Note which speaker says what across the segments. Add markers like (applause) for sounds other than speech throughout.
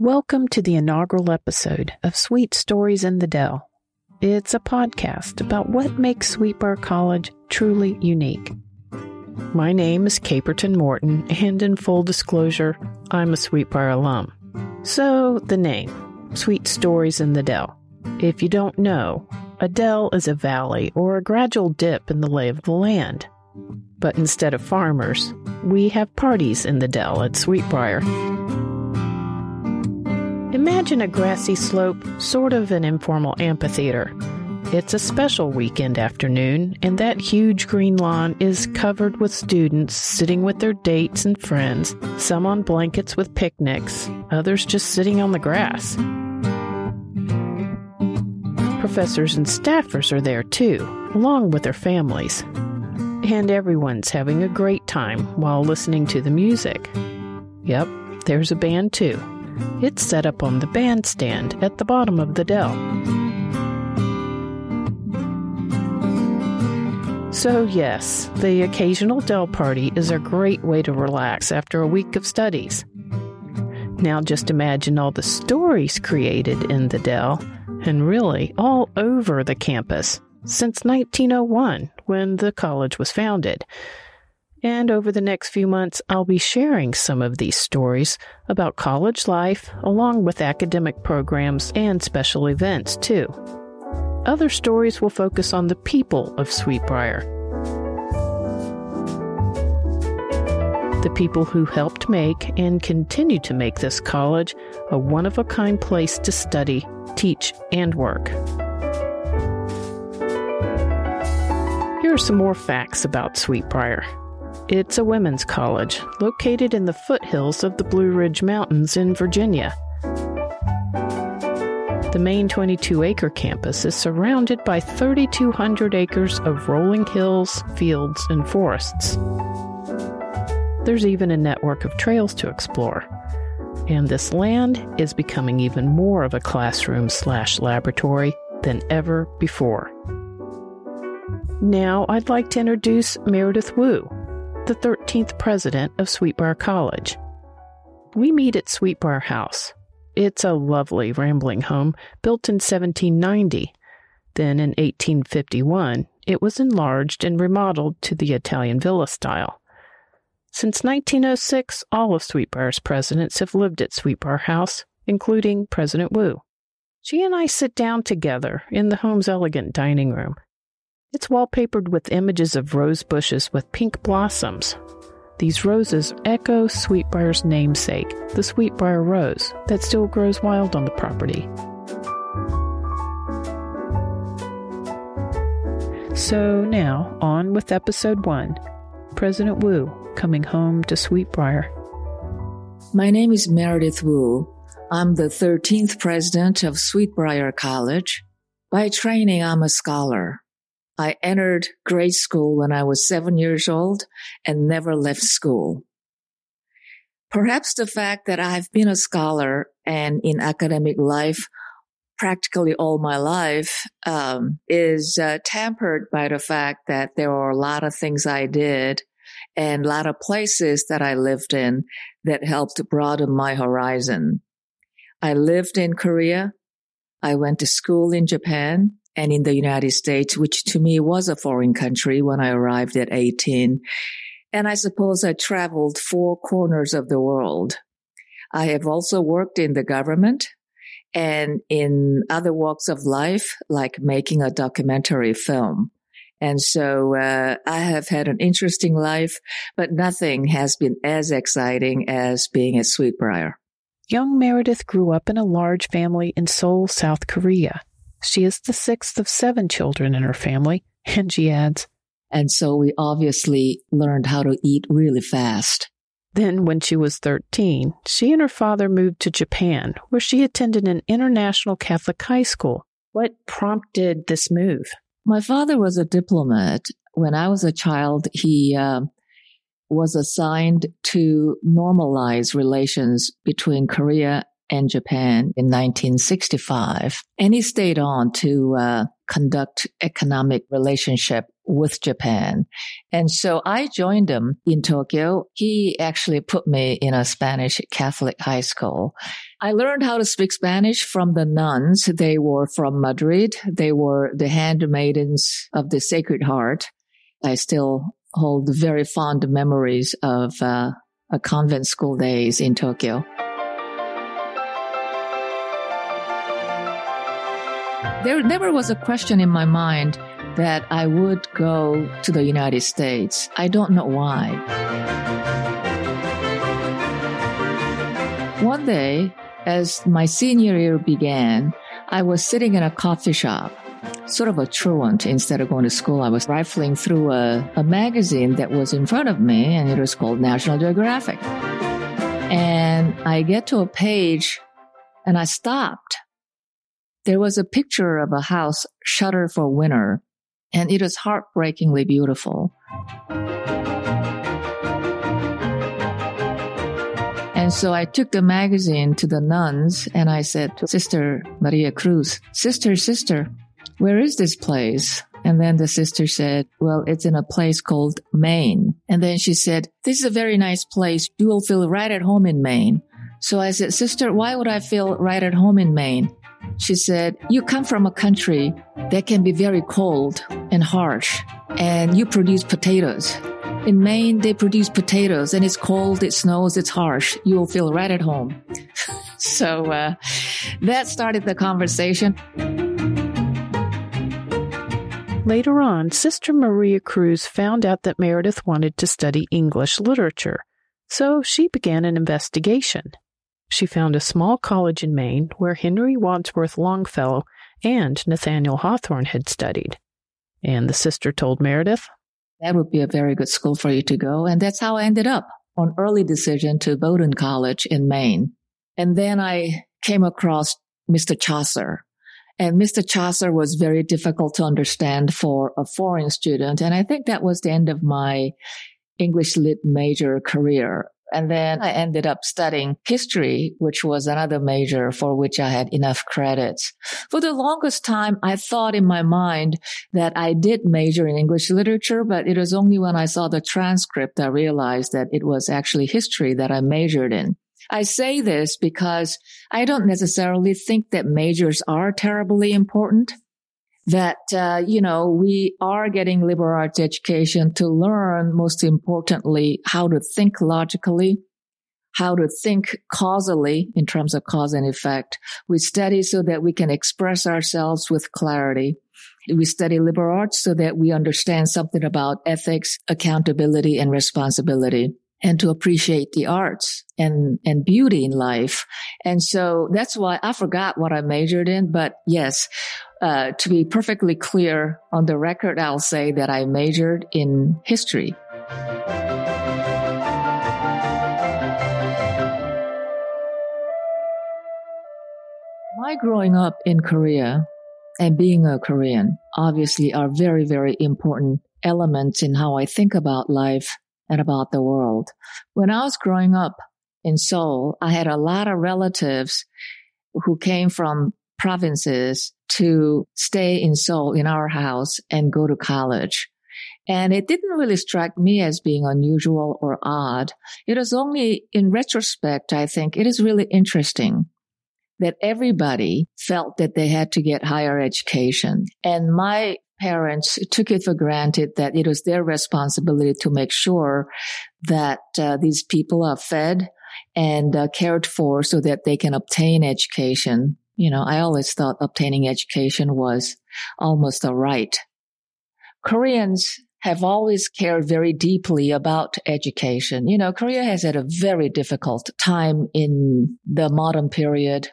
Speaker 1: Welcome to the inaugural episode of Sweet Stories in the Dell. It's a podcast about what makes Sweet Briar College truly unique. My name is Caperton Morton, and in full disclosure, I'm a Sweet Briar alum. So, the name Sweet Stories in the Dell. If you don't know, a dell is a valley or a gradual dip in the lay of the land. But instead of farmers, we have parties in the dell at Sweet Briar. Imagine a grassy slope, sort of an informal amphitheater. It's a special weekend afternoon, and that huge green lawn is covered with students sitting with their dates and friends, some on blankets with picnics, others just sitting on the grass. Professors and staffers are there too, along with their families. And everyone's having a great time while listening to the music. Yep, there's a band too. It's set up on the bandstand at the bottom of the dell. So, yes, the occasional Dell party is a great way to relax after a week of studies. Now, just imagine all the stories created in the Dell and really all over the campus since 1901 when the college was founded. And over the next few months, I'll be sharing some of these stories about college life, along with academic programs and special events, too. Other stories will focus on the people of Sweet Briar. The people who helped make and continue to make this college a one of a kind place to study teach, and work. Here are some more facts about Sweet Briar. It's a women's college located in the foothills of the Blue Ridge Mountains in Virginia. The main 22 acre campus is surrounded by 3,200 acres of rolling hills, fields, and forests. There's even a network of trails to explore and this land is becoming even more of a classroom slash laboratory than ever before. Now, I'd like to introduce Meredith Woo, the 13th president of Sweet Briar College. We meet at Sweet Briar House. It's a lovely, rambling home built in 1790. Then in 1851, it was enlarged and remodeled to the Italian villa style. Since 1906, all of Sweet Briar's presidents have lived at Sweet Briar House, including President Woo. She and I sit down together in the home's elegant dining room. It's wallpapered with images of rose bushes with pink blossoms. These roses echo Sweet Briar's namesake, the Sweetbriar rose, that still grows wild on the property. So now, on with episode one President Woo coming home to Sweet Briar.
Speaker 2: My name is Meredith Woo. I'm the 13th president of Sweet Briar College. By training, I'm a scholar. I entered grade school when I was seven years old and never left school. Perhaps the fact that I've been a scholar and in academic life practically all my life um, is uh, tempered by the fact that there are a lot of things I did and a lot of places that I lived in that helped broaden my horizon. I lived in Korea. I went to school in Japan and in the United States, which to me was a foreign country when I arrived at 18. And I suppose I traveled four corners of the world. I have also worked in the government and in other walks of life, like making a documentary film. And so uh, I have had an interesting life, but nothing has been as exciting as being at Sweet Briar.
Speaker 1: Young Meredith grew up in a large family in Seoul, South Korea. She is the sixth of seven children in her family, (laughs) and she adds,
Speaker 2: And so we obviously learned how to eat really fast.
Speaker 1: Then, when she was 13, she and her father moved to Japan, where she attended an international Catholic high school. What prompted this move?
Speaker 2: My father was a diplomat. When I was a child, he uh, was assigned to normalize relations between Korea and Japan in 1965. And he stayed on to uh, conduct economic relationship with Japan. And so I joined him in Tokyo. He actually put me in a Spanish Catholic high school. I learned how to speak Spanish from the nuns. They were from Madrid. They were the handmaidens of the Sacred Heart. I still hold very fond memories of uh, a convent school days in Tokyo. There never was a question in my mind that I would go to the United States. I don't know why. One day, as my senior year began, I was sitting in a coffee shop, sort of a truant. Instead of going to school, I was rifling through a, a magazine that was in front of me, and it was called National Geographic. And I get to a page and I stopped. There was a picture of a house shuttered for winter, and it is heartbreakingly beautiful. And so I took the magazine to the nuns and I said to Sister Maria Cruz, Sister, Sister, where is this place? And then the sister said, well, it's in a place called Maine. And then she said, this is a very nice place. You will feel right at home in Maine. So I said, sister, why would I feel right at home in Maine? She said, You come from a country that can be very cold and harsh, and you produce potatoes. In Maine, they produce potatoes, and it's cold, it snows, it's harsh. You will feel right at home. (laughs) so uh, that started the conversation.
Speaker 1: Later on, Sister Maria Cruz found out that Meredith wanted to study English literature, so she began an investigation. She found a small college in Maine where Henry Wadsworth Longfellow and Nathaniel Hawthorne had studied. And the sister told Meredith,
Speaker 2: That would be a very good school for you to go. And that's how I ended up on early decision to Bowdoin College in Maine. And then I came across Mr. Chaucer. And Mr. Chaucer was very difficult to understand for a foreign student. And I think that was the end of my English lit major career. And then I ended up studying history, which was another major for which I had enough credits. For the longest time, I thought in my mind that I did major in English literature, but it was only when I saw the transcript I realized that it was actually history that I majored in. I say this because I don't necessarily think that majors are terribly important that, uh, you know, we are getting liberal arts education to learn, most importantly, how to think logically, how to think causally in terms of cause and effect. We study so that we can express ourselves with clarity. We study liberal arts so that we understand something about ethics, accountability, and responsibility and to appreciate the arts and, and beauty in life. And so that's why I forgot what I majored in. But yes, uh, to be perfectly clear on the record, I'll say that I majored in history. My growing up in Korea and being a Korean obviously are very, very important elements in how I think about life and about the world. When I was growing up in Seoul, I had a lot of relatives who came from provinces to stay in Seoul in our house and go to college. And it didn't really strike me as being unusual or odd. It was only in retrospect, I think it is really interesting that everybody felt that they had to get higher education. And my parents took it for granted that it was their responsibility to make sure that uh, these people are fed and uh, cared for so that they can obtain education. You know, I always thought obtaining education was almost a right. Koreans have always cared very deeply about education. You know, Korea has had a very difficult time in the modern period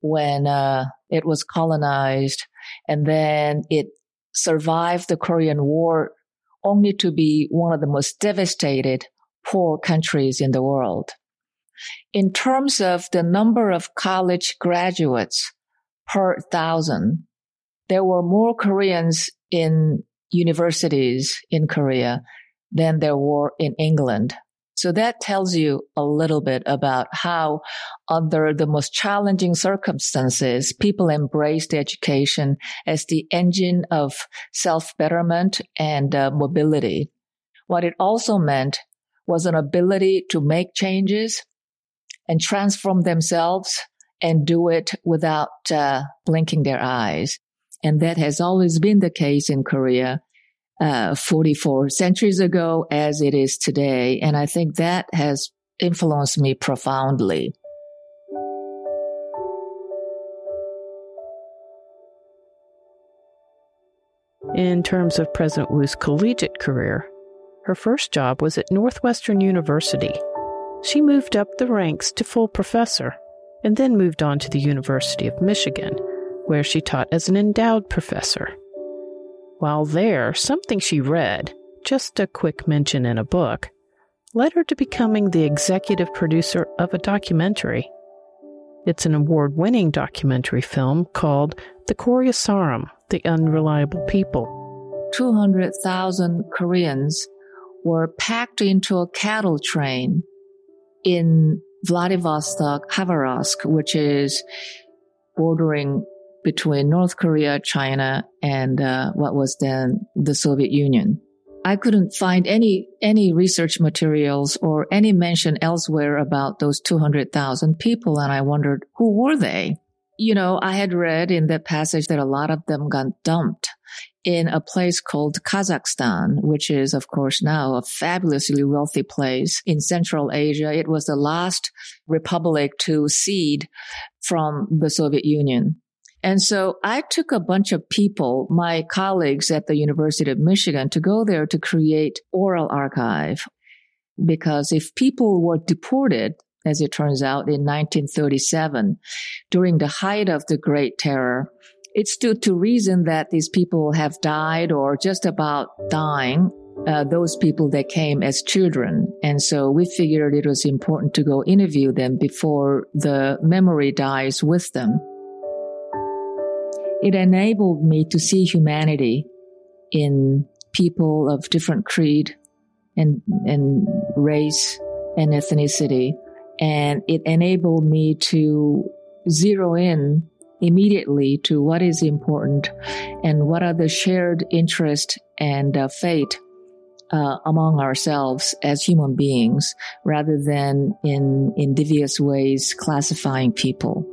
Speaker 2: when uh, it was colonized and then it survived the Korean War only to be one of the most devastated poor countries in the world. In terms of the number of college graduates per thousand, there were more Koreans in universities in Korea than there were in England. So that tells you a little bit about how under the most challenging circumstances, people embraced education as the engine of self-betterment and uh, mobility. What it also meant was an ability to make changes and transform themselves and do it without uh, blinking their eyes. And that has always been the case in Korea uh, 44 centuries ago as it is today. And I think that has influenced me profoundly.
Speaker 1: In terms of President Woo's collegiate career, her first job was at Northwestern University. She moved up the ranks to full professor and then moved on to the University of Michigan, where she taught as an endowed professor. While there, something she read, just a quick mention in a book, led her to becoming the executive producer of a documentary. It's an award winning documentary film called The Koryo Saram, The Unreliable People.
Speaker 2: 200,000 Koreans were packed into a cattle train in Vladivostok, Khabarovsk, which is bordering between North Korea, China, and uh, what was then the Soviet Union. I couldn't find any any research materials or any mention elsewhere about those 200,000 people, and I wondered who were they. You know, I had read in that passage that a lot of them got dumped in a place called Kazakhstan, which is, of course, now a fabulously wealthy place in Central Asia. It was the last republic to cede from the Soviet Union. And so I took a bunch of people, my colleagues at the University of Michigan, to go there to create oral archive. Because if people were deported, as it turns out, in 1937, during the height of the Great Terror, it stood to reason that these people have died or just about dying. Uh, those people that came as children. And so we figured it was important to go interview them before the memory dies with them. It enabled me to see humanity in people of different creed and, and race and ethnicity. And it enabled me to zero in immediately to what is important and what are the shared interest and uh, fate uh, among ourselves as human beings rather than in, in devious ways classifying people.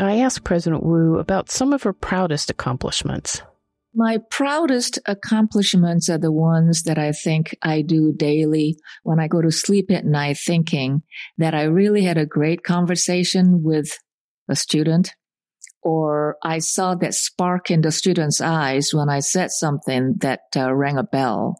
Speaker 1: I asked President Woo about some of her proudest accomplishments.
Speaker 2: My proudest accomplishments are the ones that I think I do daily when I go to sleep at night thinking that I really had a great conversation with a student or I saw that spark in the student's eyes when I said something that uh, rang a bell.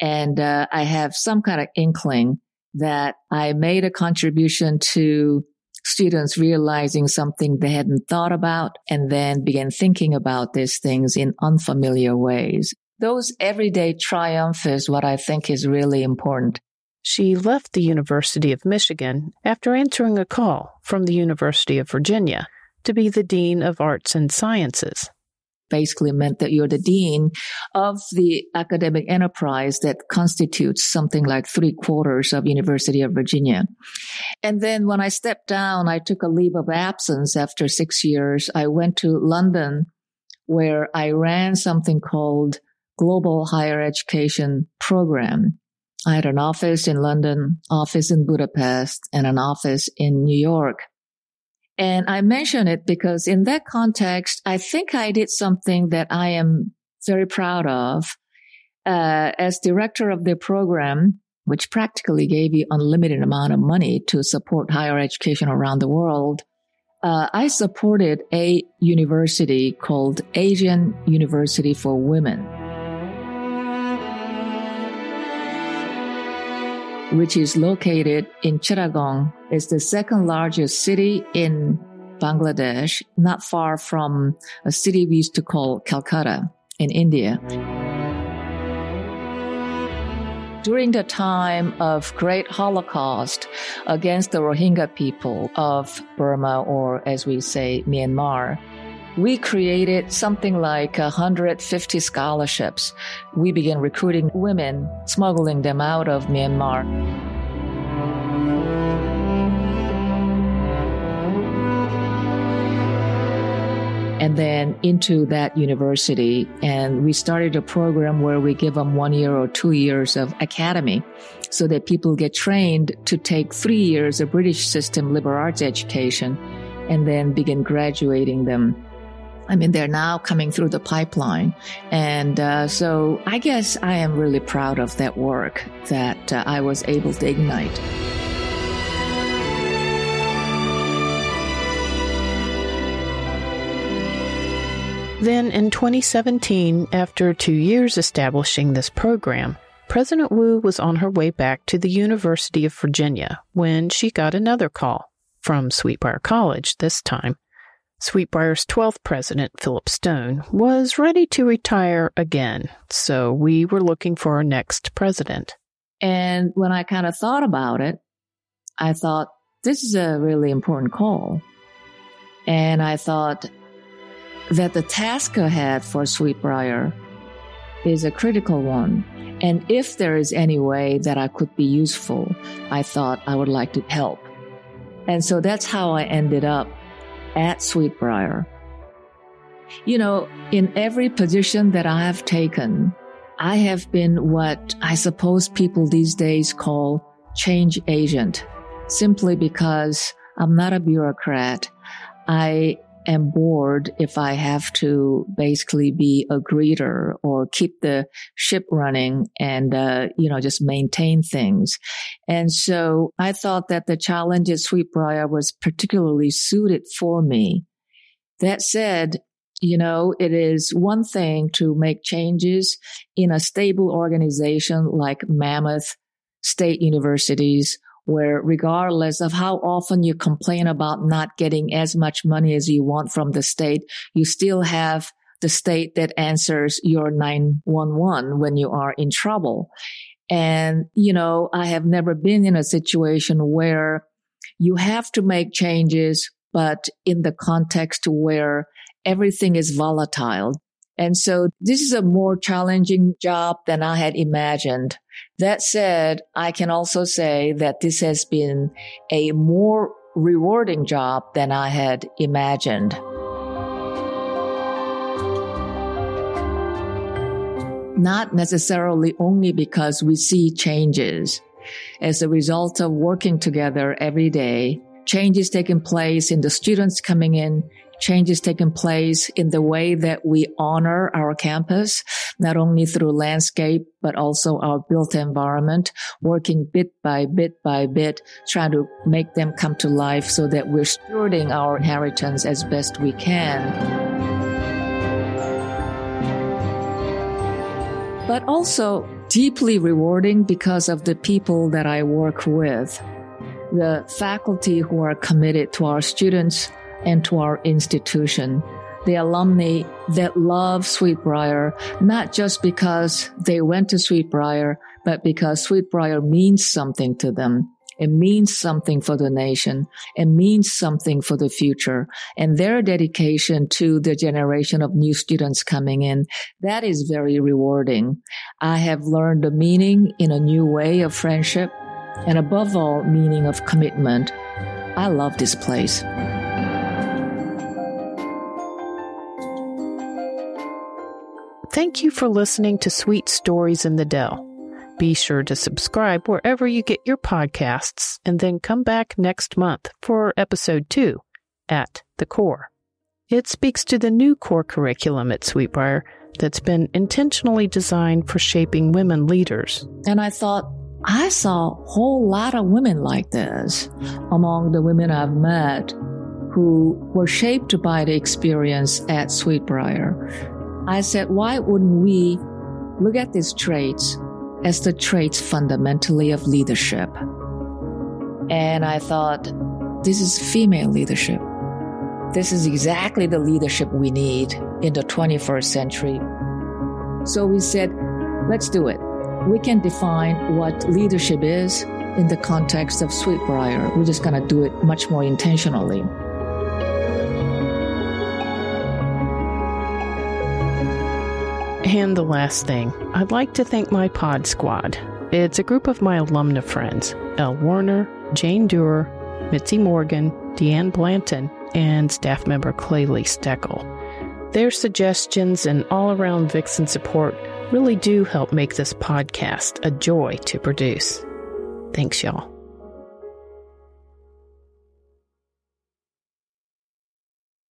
Speaker 2: And uh, I have some kind of inkling that I made a contribution to students realizing something they hadn't thought about and then began thinking about these things in unfamiliar ways. Those everyday triumphs is what I think is really important.
Speaker 1: She left the University of Michigan after answering a call from the University of Virginia to be the Dean of Arts and Sciences
Speaker 2: basically meant that you're the dean of the academic enterprise that constitutes something like three quarters of University of Virginia. And then when I stepped down, I took a leave of absence after six years. I went to London where I ran something called Global Higher Education Program. I had an office in London, office in Budapest, and an office in New York. And I mention it because in that context, I think I did something that I am very proud of. Uh, as director of the program, which practically gave you unlimited amount of money to support higher education around the world, uh, I supported a university called Asian University for Women. Which is located in Chittagong. It's the second largest city in Bangladesh, not far from a city we used to call Calcutta in India. During the time of great Holocaust against the Rohingya people of Burma, or as we say, Myanmar, we created something like 150 scholarships. We began recruiting women, smuggling them out of Myanmar. and then into that university. And we started a program where we give them one year or two years of academy so that people get trained to take three years of British system liberal arts education and then begin graduating them. I mean, they're now coming through the pipeline. And uh, so I guess I am really proud of that work that uh, I was able to ignite.
Speaker 1: Then in 2017, after two years establishing this program, President Woo was on her way back to the University of Virginia when she got another call from Sweet Briar College this time. Sweet Briar's 12th president, Philip Stone, was ready to retire again, so we were looking for our next president.
Speaker 2: And when I kind of thought about it, I thought, this is a really important call. And I thought, that the task ahead for Sweet Briar is a critical one. And if there is any way that I could be useful, I thought I would like to help. And so that's how I ended up at Sweet Briar. You know, in every position that I have taken, I have been what I suppose people these days call change agent, simply because I'm not a bureaucrat. I am bored if I have to basically be a greeter or keep the ship running and, uh, you know, just maintain things. And so I thought that the challenge at Sweet Briar was particularly suited for me. That said, you know, it is one thing to make changes in a stable organization like Mammoth State Universities where regardless of how often you complain about not getting as much money as you want from the state, you still have the state that answers your 911 when you are in trouble. And, you know, I have never been in a situation where you have to make changes, but in the context where everything is volatile. And so this is a more challenging job than I had imagined. That said, I can also say that this has been a more rewarding job than I had imagined. Not necessarily only because we see changes. As a result of working together every day, changes taking place in the students coming in, changes taking place in the way that we honor our campus, not only through landscape, but also our built environment, working bit by bit by bit, trying to make them come to life so that we're stewarding our inheritance as best we can. But also deeply rewarding because of the people that I work with. The faculty who are committed to our students, and to our institution. The alumni that love Sweet Briar, not just because they went to Sweet Briar, but because Sweet Briar means something to them. It means something for the nation. It means something for the future. And their dedication to the generation of new students coming in, that is very rewarding. I have learned the meaning in a new way of friendship and above all, meaning of commitment. I love this place.
Speaker 1: Thank you for listening to Sweet Stories in the Dell. Be sure to subscribe wherever you get your podcasts and then come back next month for episode two at the core. It speaks to the new core curriculum at Sweet Briar that's been intentionally designed for shaping women leaders.
Speaker 2: And I thought, I saw a whole lot of women like this among the women I've met who were shaped by the experience at Sweet Briar. I said, why wouldn't we look at these traits as the traits fundamentally of leadership? And I thought, this is female leadership. This is exactly the leadership we need in the 21st century. So we said, let's do it. We can define what leadership is in the context of Sweet Briar. We're just going to do it much more intentionally.
Speaker 1: And the last thing, I'd like to thank my pod squad. It's a group of my alumna friends Elle Warner, Jane Dewar, Mitzi Morgan, Deanne Blanton, and staff member Claylee Steckel. Their suggestions and all around Vixen support really do help make this podcast a joy to produce. Thanks, y'all.